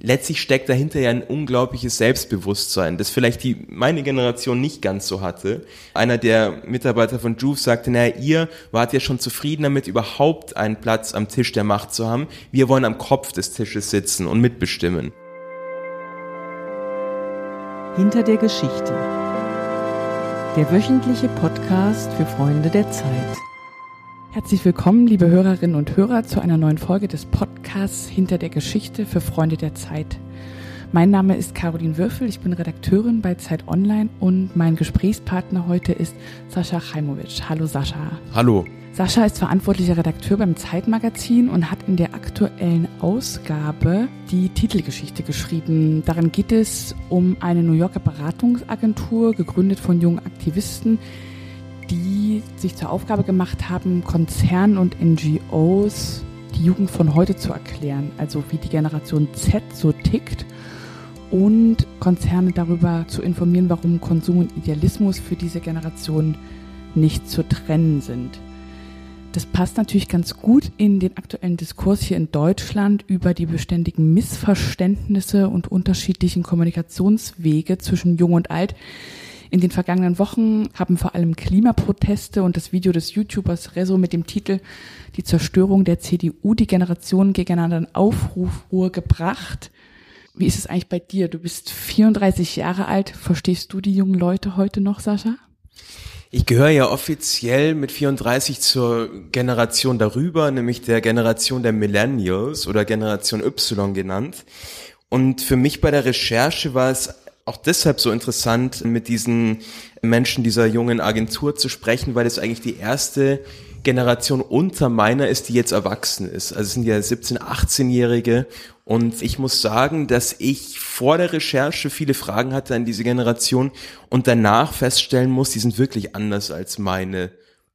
letztlich steckt dahinter ja ein unglaubliches Selbstbewusstsein, das vielleicht die meine Generation nicht ganz so hatte. Einer der Mitarbeiter von Juve sagte, naja, ihr wart ja schon zufrieden damit, überhaupt einen Platz am Tisch der Macht zu haben. Wir wollen am Kopf des Tisches sitzen und mitbestimmen. Hinter der Geschichte. Der wöchentliche Podcast für Freunde der Zeit. Herzlich willkommen, liebe Hörerinnen und Hörer, zu einer neuen Folge des Podcasts Hinter der Geschichte für Freunde der Zeit. Mein Name ist Caroline Würfel, ich bin Redakteurin bei Zeit Online und mein Gesprächspartner heute ist Sascha Chaimowitsch. Hallo Sascha. Hallo. Sascha ist verantwortlicher Redakteur beim Zeitmagazin und hat in der aktuellen Ausgabe die Titelgeschichte geschrieben. Darin geht es um eine New Yorker Beratungsagentur, gegründet von jungen Aktivisten, die sich zur Aufgabe gemacht haben, Konzernen und NGOs die Jugend von heute zu erklären, also wie die Generation Z so tickt und Konzerne darüber zu informieren, warum Konsum und Idealismus für diese Generation nicht zu trennen sind. Das passt natürlich ganz gut in den aktuellen Diskurs hier in Deutschland über die beständigen Missverständnisse und unterschiedlichen Kommunikationswege zwischen Jung und Alt. In den vergangenen Wochen haben vor allem Klimaproteste und das Video des YouTubers Rezo mit dem Titel Die Zerstörung der CDU die Generation gegeneinander in Aufruhr gebracht. Wie ist es eigentlich bei dir? Du bist 34 Jahre alt. Verstehst du die jungen Leute heute noch, Sascha? Ich gehöre ja offiziell mit 34 zur Generation darüber, nämlich der Generation der Millennials oder Generation Y genannt. Und für mich bei der Recherche war es auch deshalb so interessant, mit diesen Menschen dieser jungen Agentur zu sprechen, weil es eigentlich die erste Generation unter meiner ist, die jetzt erwachsen ist. Also es sind ja 17-, 18-Jährige und ich muss sagen, dass ich vor der Recherche viele Fragen hatte an diese Generation und danach feststellen muss, die sind wirklich anders als meine.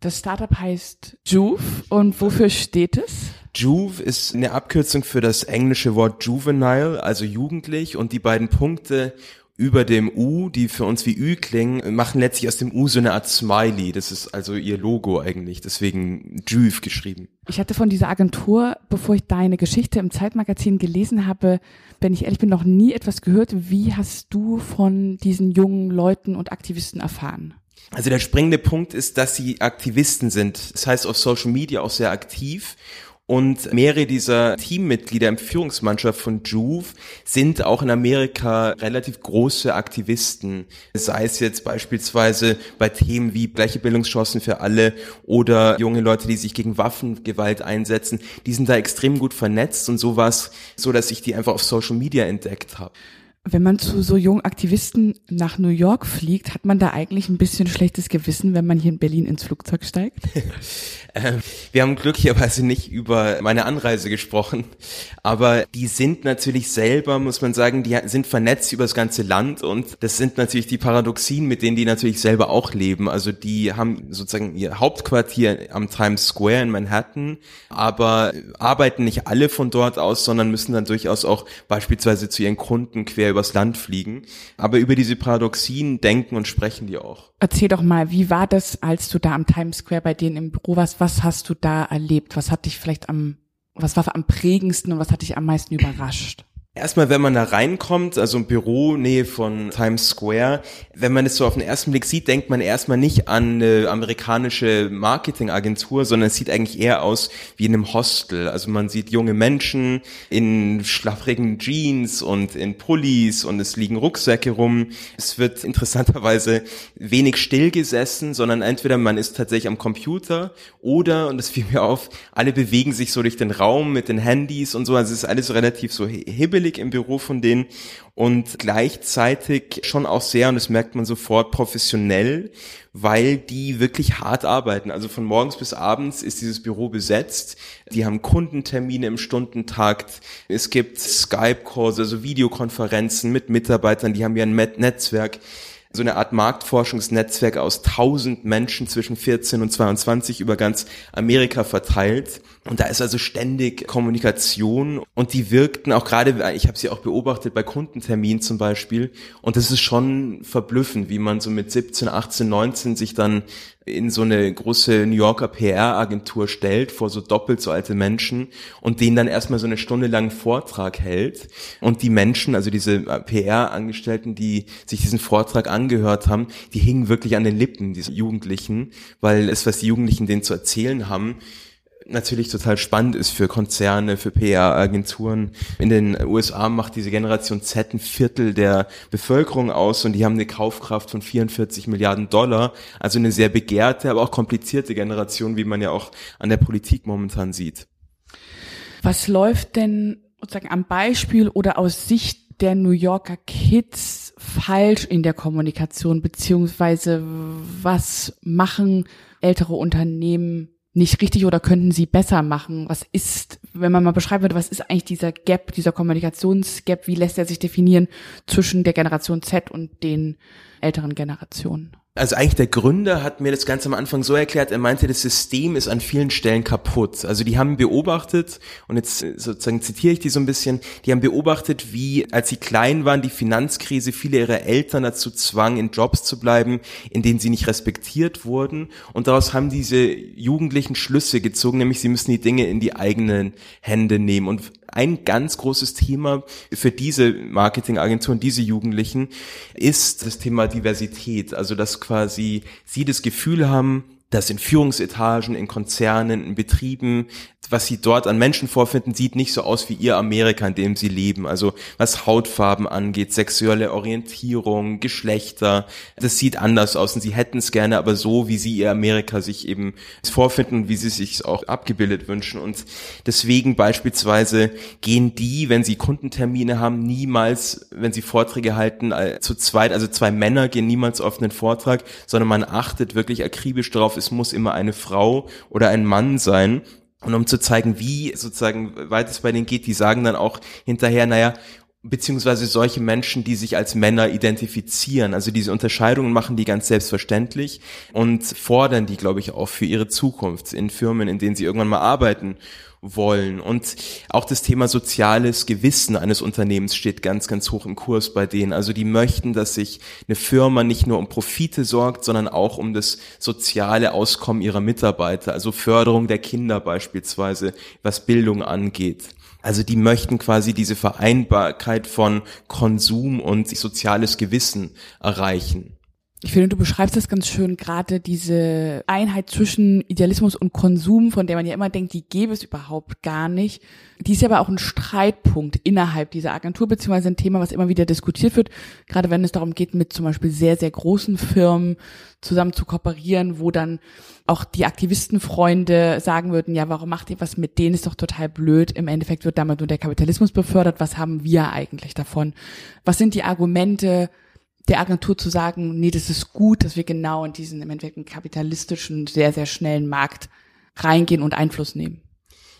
Das Startup heißt Juve und wofür steht es? Juve ist eine Abkürzung für das englische Wort juvenile, also jugendlich und die beiden Punkte über dem U, die für uns wie Ü klingen, machen letztlich aus dem U so eine Art Smiley. Das ist also ihr Logo eigentlich, deswegen Juve geschrieben. Ich hatte von dieser Agentur, bevor ich deine Geschichte im Zeitmagazin gelesen habe, wenn ich ehrlich bin, noch nie etwas gehört. Wie hast du von diesen jungen Leuten und Aktivisten erfahren? Also der springende Punkt ist, dass sie Aktivisten sind. Das heißt auf Social Media auch sehr aktiv und mehrere dieser Teammitglieder im Führungsmannschaft von Juve sind auch in Amerika relativ große Aktivisten. Sei es jetzt beispielsweise bei Themen wie gleiche Bildungschancen für alle oder junge Leute, die sich gegen Waffengewalt einsetzen. Die sind da extrem gut vernetzt und sowas, so dass ich die einfach auf Social Media entdeckt habe. Wenn man zu so jungen Aktivisten nach New York fliegt, hat man da eigentlich ein bisschen schlechtes Gewissen, wenn man hier in Berlin ins Flugzeug steigt? Ähm, wir haben glücklicherweise nicht über meine Anreise gesprochen, aber die sind natürlich selber, muss man sagen, die sind vernetzt über das ganze Land und das sind natürlich die Paradoxien, mit denen die natürlich selber auch leben. Also die haben sozusagen ihr Hauptquartier am Times Square in Manhattan, aber arbeiten nicht alle von dort aus, sondern müssen dann durchaus auch beispielsweise zu ihren Kunden quer übers Land fliegen. Aber über diese Paradoxien denken und sprechen die auch. Erzähl doch mal, wie war das, als du da am Times Square bei denen im Büro warst? Was hast du da erlebt? Was hat dich vielleicht am, was war am prägendsten und was hat dich am meisten überrascht? Erstmal, wenn man da reinkommt, also im Büro, Nähe von Times Square, wenn man es so auf den ersten Blick sieht, denkt man erstmal nicht an eine amerikanische Marketingagentur, sondern es sieht eigentlich eher aus wie in einem Hostel. Also man sieht junge Menschen in schlaffrigen Jeans und in Pullis und es liegen Rucksäcke rum. Es wird interessanterweise wenig still gesessen, sondern entweder man ist tatsächlich am Computer oder, und das fiel mir auf, alle bewegen sich so durch den Raum mit den Handys und so. Also es ist alles relativ so hibbelig chillig im Büro von denen und gleichzeitig schon auch sehr, und das merkt man sofort, professionell, weil die wirklich hart arbeiten. Also von morgens bis abends ist dieses Büro besetzt. Die haben Kundentermine im Stundentakt. Es gibt Skype-Calls, also Videokonferenzen mit Mitarbeitern, die haben ja ein Netzwerk so eine Art Marktforschungsnetzwerk aus tausend Menschen zwischen 14 und 22 über ganz Amerika verteilt. Und da ist also ständig Kommunikation. Und die wirkten auch gerade, ich habe sie auch beobachtet bei Kundenterminen zum Beispiel. Und das ist schon verblüffend, wie man so mit 17, 18, 19 sich dann in so eine große New Yorker PR-Agentur stellt vor so doppelt so alte Menschen und denen dann erstmal so eine Stunde lang Vortrag hält. Und die Menschen, also diese PR-Angestellten, die sich diesen Vortrag angehört haben, die hingen wirklich an den Lippen, diese Jugendlichen, weil es, was die Jugendlichen denen zu erzählen haben, natürlich total spannend ist für Konzerne, für PR-Agenturen. In den USA macht diese Generation Z ein Viertel der Bevölkerung aus und die haben eine Kaufkraft von 44 Milliarden Dollar. Also eine sehr begehrte, aber auch komplizierte Generation, wie man ja auch an der Politik momentan sieht. Was läuft denn sozusagen am Beispiel oder aus Sicht der New Yorker Kids falsch in der Kommunikation, beziehungsweise was machen ältere Unternehmen nicht richtig oder könnten sie besser machen? Was ist, wenn man mal beschreiben würde, was ist eigentlich dieser Gap, dieser Kommunikationsgap, wie lässt er sich definieren zwischen der Generation Z und den älteren Generationen? Also eigentlich der Gründer hat mir das Ganze am Anfang so erklärt, er meinte, das System ist an vielen Stellen kaputt. Also die haben beobachtet, und jetzt äh, sozusagen zitiere ich die so ein bisschen, die haben beobachtet, wie, als sie klein waren, die Finanzkrise viele ihrer Eltern dazu zwang, in Jobs zu bleiben, in denen sie nicht respektiert wurden. Und daraus haben diese Jugendlichen Schlüsse gezogen, nämlich sie müssen die Dinge in die eigenen Hände nehmen. Und ein ganz großes Thema für diese Marketingagenturen, diese Jugendlichen, ist das Thema Diversität. Also dass quasi sie das Gefühl haben, dass in Führungsetagen, in Konzernen, in Betrieben was sie dort an Menschen vorfinden, sieht nicht so aus wie ihr Amerika, in dem sie leben. Also was Hautfarben angeht, sexuelle Orientierung, Geschlechter, das sieht anders aus und sie hätten es gerne, aber so, wie sie ihr Amerika sich eben vorfinden, wie sie sich auch abgebildet wünschen. Und deswegen beispielsweise gehen die, wenn sie Kundentermine haben, niemals, wenn sie Vorträge halten, äh, zu zweit, also zwei Männer gehen niemals auf einen Vortrag, sondern man achtet wirklich akribisch darauf, es muss immer eine Frau oder ein Mann sein. Und um zu zeigen, wie sozusagen weit es bei denen geht, die sagen dann auch hinterher, naja, beziehungsweise solche Menschen, die sich als Männer identifizieren. Also diese Unterscheidungen machen die ganz selbstverständlich und fordern die, glaube ich, auch für ihre Zukunft in Firmen, in denen sie irgendwann mal arbeiten wollen. Und auch das Thema soziales Gewissen eines Unternehmens steht ganz, ganz hoch im Kurs bei denen. Also die möchten, dass sich eine Firma nicht nur um Profite sorgt, sondern auch um das soziale Auskommen ihrer Mitarbeiter, also Förderung der Kinder beispielsweise, was Bildung angeht. Also die möchten quasi diese Vereinbarkeit von Konsum und soziales Gewissen erreichen. Ich finde, du beschreibst das ganz schön, gerade diese Einheit zwischen Idealismus und Konsum, von der man ja immer denkt, die gäbe es überhaupt gar nicht. Die ist ja aber auch ein Streitpunkt innerhalb dieser Agentur, beziehungsweise ein Thema, was immer wieder diskutiert wird, gerade wenn es darum geht, mit zum Beispiel sehr, sehr großen Firmen zusammen zu kooperieren, wo dann auch die Aktivistenfreunde sagen würden, ja, warum macht ihr was mit denen, ist doch total blöd. Im Endeffekt wird damit nur der Kapitalismus befördert. Was haben wir eigentlich davon? Was sind die Argumente, der Agentur zu sagen, nee, das ist gut, dass wir genau in diesen im Endeffekt kapitalistischen, sehr, sehr schnellen Markt reingehen und Einfluss nehmen.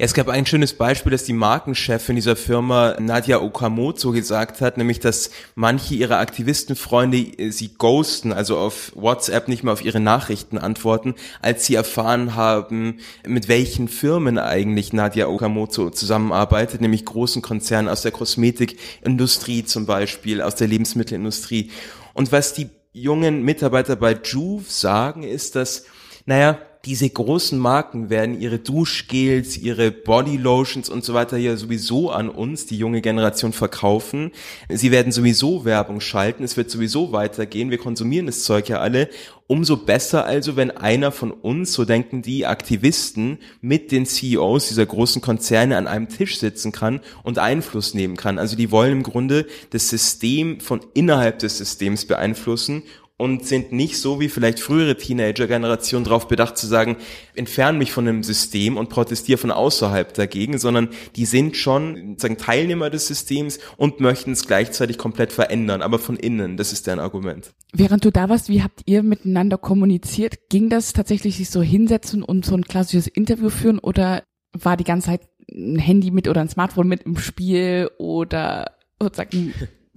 Ja, es gab ein schönes Beispiel, das die Markenchefin dieser Firma Nadia Okamoto gesagt hat, nämlich dass manche ihrer Aktivistenfreunde äh, sie ghosten, also auf WhatsApp nicht mehr auf ihre Nachrichten antworten, als sie erfahren haben, mit welchen Firmen eigentlich Nadia Okamoto zusammenarbeitet, nämlich großen Konzernen aus der Kosmetikindustrie zum Beispiel, aus der Lebensmittelindustrie. Und was die jungen Mitarbeiter bei Juve sagen, ist, dass, naja, diese großen Marken werden ihre Duschgels, ihre Bodylotions und so weiter ja sowieso an uns, die junge Generation, verkaufen. Sie werden sowieso Werbung schalten, es wird sowieso weitergehen, wir konsumieren das Zeug ja alle. Umso besser also, wenn einer von uns, so denken die Aktivisten, mit den CEOs dieser großen Konzerne an einem Tisch sitzen kann und Einfluss nehmen kann. Also die wollen im Grunde das System von innerhalb des Systems beeinflussen und sind nicht so wie vielleicht frühere Teenager-Generationen darauf bedacht zu sagen, entferne mich von dem System und protestiere von außerhalb dagegen, sondern die sind schon sagen, Teilnehmer des Systems und möchten es gleichzeitig komplett verändern, aber von innen, das ist deren Argument. Während du da warst, wie habt ihr miteinander kommuniziert? Ging das tatsächlich sich so hinsetzen und so ein klassisches Interview führen oder war die ganze Zeit ein Handy mit oder ein Smartphone mit im Spiel oder sozusagen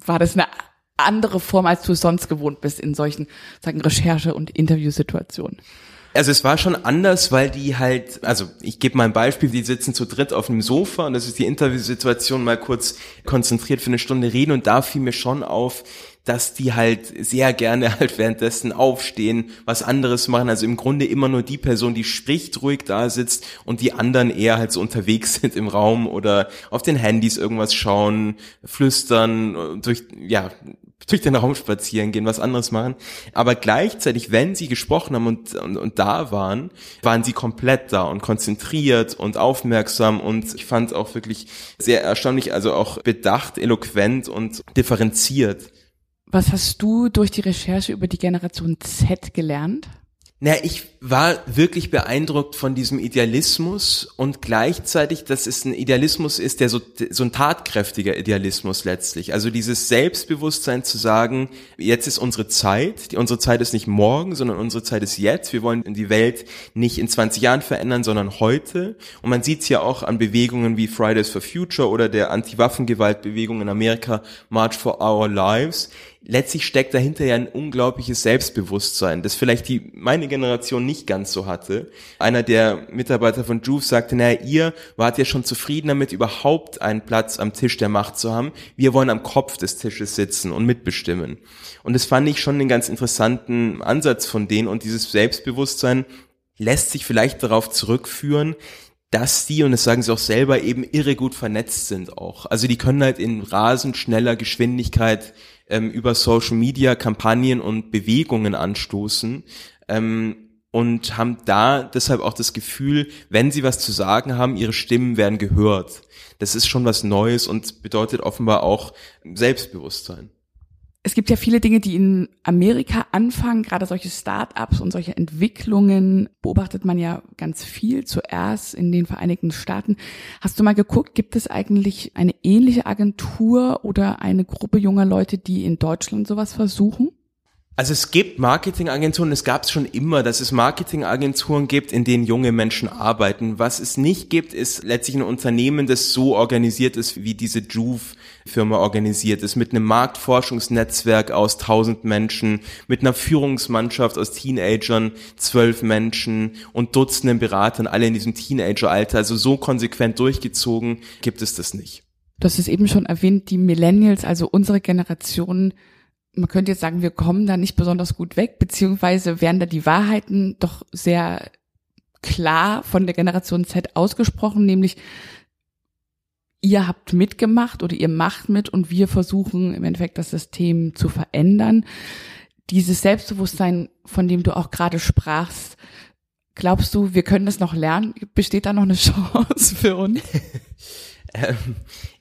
war das eine andere Form, als du es sonst gewohnt bist in solchen, sagen, Recherche- und Interviewsituationen? Also es war schon anders, weil die halt, also ich gebe mal ein Beispiel, die sitzen zu dritt auf einem Sofa und das ist die Interviewsituation mal kurz konzentriert für eine Stunde reden und da fiel mir schon auf, dass die halt sehr gerne halt währenddessen aufstehen, was anderes machen. Also im Grunde immer nur die Person, die spricht, ruhig da sitzt und die anderen eher halt so unterwegs sind im Raum oder auf den Handys irgendwas schauen, flüstern, durch, ja, durch den Raum spazieren gehen, was anderes machen. Aber gleichzeitig, wenn sie gesprochen haben und, und, und da waren, waren sie komplett da und konzentriert und aufmerksam und ich fand auch wirklich sehr erstaunlich, also auch bedacht, eloquent und differenziert. Was hast du durch die Recherche über die Generation Z gelernt? Na, ich war wirklich beeindruckt von diesem Idealismus und gleichzeitig, dass es ein Idealismus ist, der so, so ein tatkräftiger Idealismus letztlich. Also dieses Selbstbewusstsein zu sagen, jetzt ist unsere Zeit, unsere Zeit ist nicht morgen, sondern unsere Zeit ist jetzt. Wir wollen die Welt nicht in 20 Jahren verändern, sondern heute. Und man sieht es ja auch an Bewegungen wie Fridays for Future oder der Anti-Waffengewalt-Bewegung in Amerika, March for Our Lives letztlich steckt dahinter ja ein unglaubliches Selbstbewusstsein, das vielleicht die meine Generation nicht ganz so hatte. Einer der Mitarbeiter von Juve sagte, naja, ihr wart ja schon zufrieden damit, überhaupt einen Platz am Tisch der Macht zu haben. Wir wollen am Kopf des Tisches sitzen und mitbestimmen. Und das fand ich schon einen ganz interessanten Ansatz von denen und dieses Selbstbewusstsein lässt sich vielleicht darauf zurückführen, dass die, und das sagen sie auch selber, eben irre gut vernetzt sind auch. Also die können halt in rasend schneller Geschwindigkeit ähm, über Social Media Kampagnen und Bewegungen anstoßen. Ähm, und haben da deshalb auch das Gefühl, wenn sie was zu sagen haben, ihre Stimmen werden gehört. Das ist schon was Neues und bedeutet offenbar auch Selbstbewusstsein es gibt ja viele Dinge, die in Amerika anfangen, gerade solche Start-ups und solche Entwicklungen beobachtet man ja ganz viel zuerst in den Vereinigten Staaten. Hast du mal geguckt, gibt es eigentlich eine ähnliche Agentur oder eine Gruppe junger Leute, die in Deutschland sowas versuchen? Also es gibt Marketingagenturen, es gab es schon immer, dass es Marketingagenturen gibt, in denen junge Menschen arbeiten. Was es nicht gibt, ist letztlich ein Unternehmen, das so organisiert ist, wie diese Juve-Firma organisiert ist, mit einem Marktforschungsnetzwerk aus tausend Menschen, mit einer Führungsmannschaft aus Teenagern, zwölf Menschen und Dutzenden Beratern, alle in diesem Teenageralter. Also so konsequent durchgezogen gibt es das nicht. Du hast es eben schon erwähnt, die Millennials, also unsere Generation, man könnte jetzt sagen, wir kommen da nicht besonders gut weg, beziehungsweise werden da die Wahrheiten doch sehr klar von der Generation Z ausgesprochen, nämlich ihr habt mitgemacht oder ihr macht mit und wir versuchen im Endeffekt das System zu verändern. Dieses Selbstbewusstsein, von dem du auch gerade sprachst, glaubst du, wir können das noch lernen? Besteht da noch eine Chance für uns? ähm,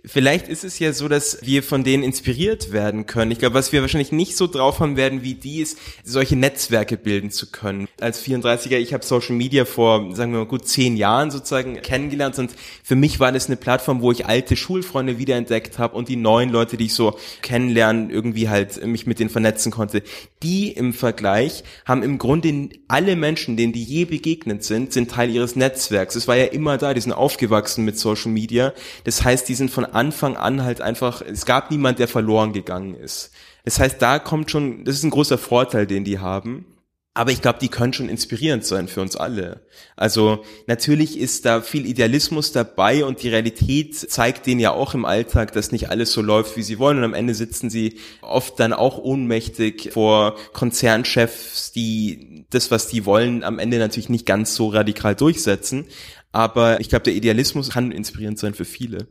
Vielleicht ist es ja so, dass wir von denen inspiriert werden können. Ich glaube, was wir wahrscheinlich nicht so drauf haben werden wie die, ist, solche Netzwerke bilden zu können. Als 34er, ich habe Social Media vor, sagen wir mal, gut zehn Jahren sozusagen kennengelernt und für mich war das eine Plattform, wo ich alte Schulfreunde wiederentdeckt habe und die neuen Leute, die ich so kennenlernen, irgendwie halt mich mit denen vernetzen konnte. Die im Vergleich haben im Grunde alle Menschen, denen die je begegnet sind, sind Teil ihres Netzwerks. Es war ja immer da, die sind aufgewachsen mit Social Media. Das heißt, die sind von Anfang an halt einfach, es gab niemand, der verloren gegangen ist. Das heißt, da kommt schon, das ist ein großer Vorteil, den die haben. Aber ich glaube, die können schon inspirierend sein für uns alle. Also natürlich ist da viel Idealismus dabei und die Realität zeigt denen ja auch im Alltag, dass nicht alles so läuft, wie sie wollen. Und am Ende sitzen sie oft dann auch ohnmächtig vor Konzernchefs, die das, was die wollen, am Ende natürlich nicht ganz so radikal durchsetzen. Aber ich glaube, der Idealismus kann inspirierend sein für viele.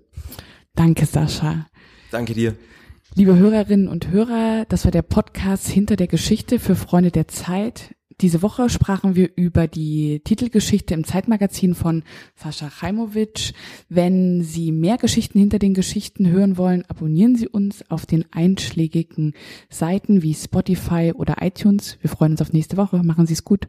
Danke, Sascha. Danke dir. Liebe Hörerinnen und Hörer, das war der Podcast Hinter der Geschichte für Freunde der Zeit. Diese Woche sprachen wir über die Titelgeschichte im Zeitmagazin von Sascha Chaimowitsch. Wenn Sie mehr Geschichten hinter den Geschichten hören wollen, abonnieren Sie uns auf den einschlägigen Seiten wie Spotify oder iTunes. Wir freuen uns auf nächste Woche. Machen Sie es gut.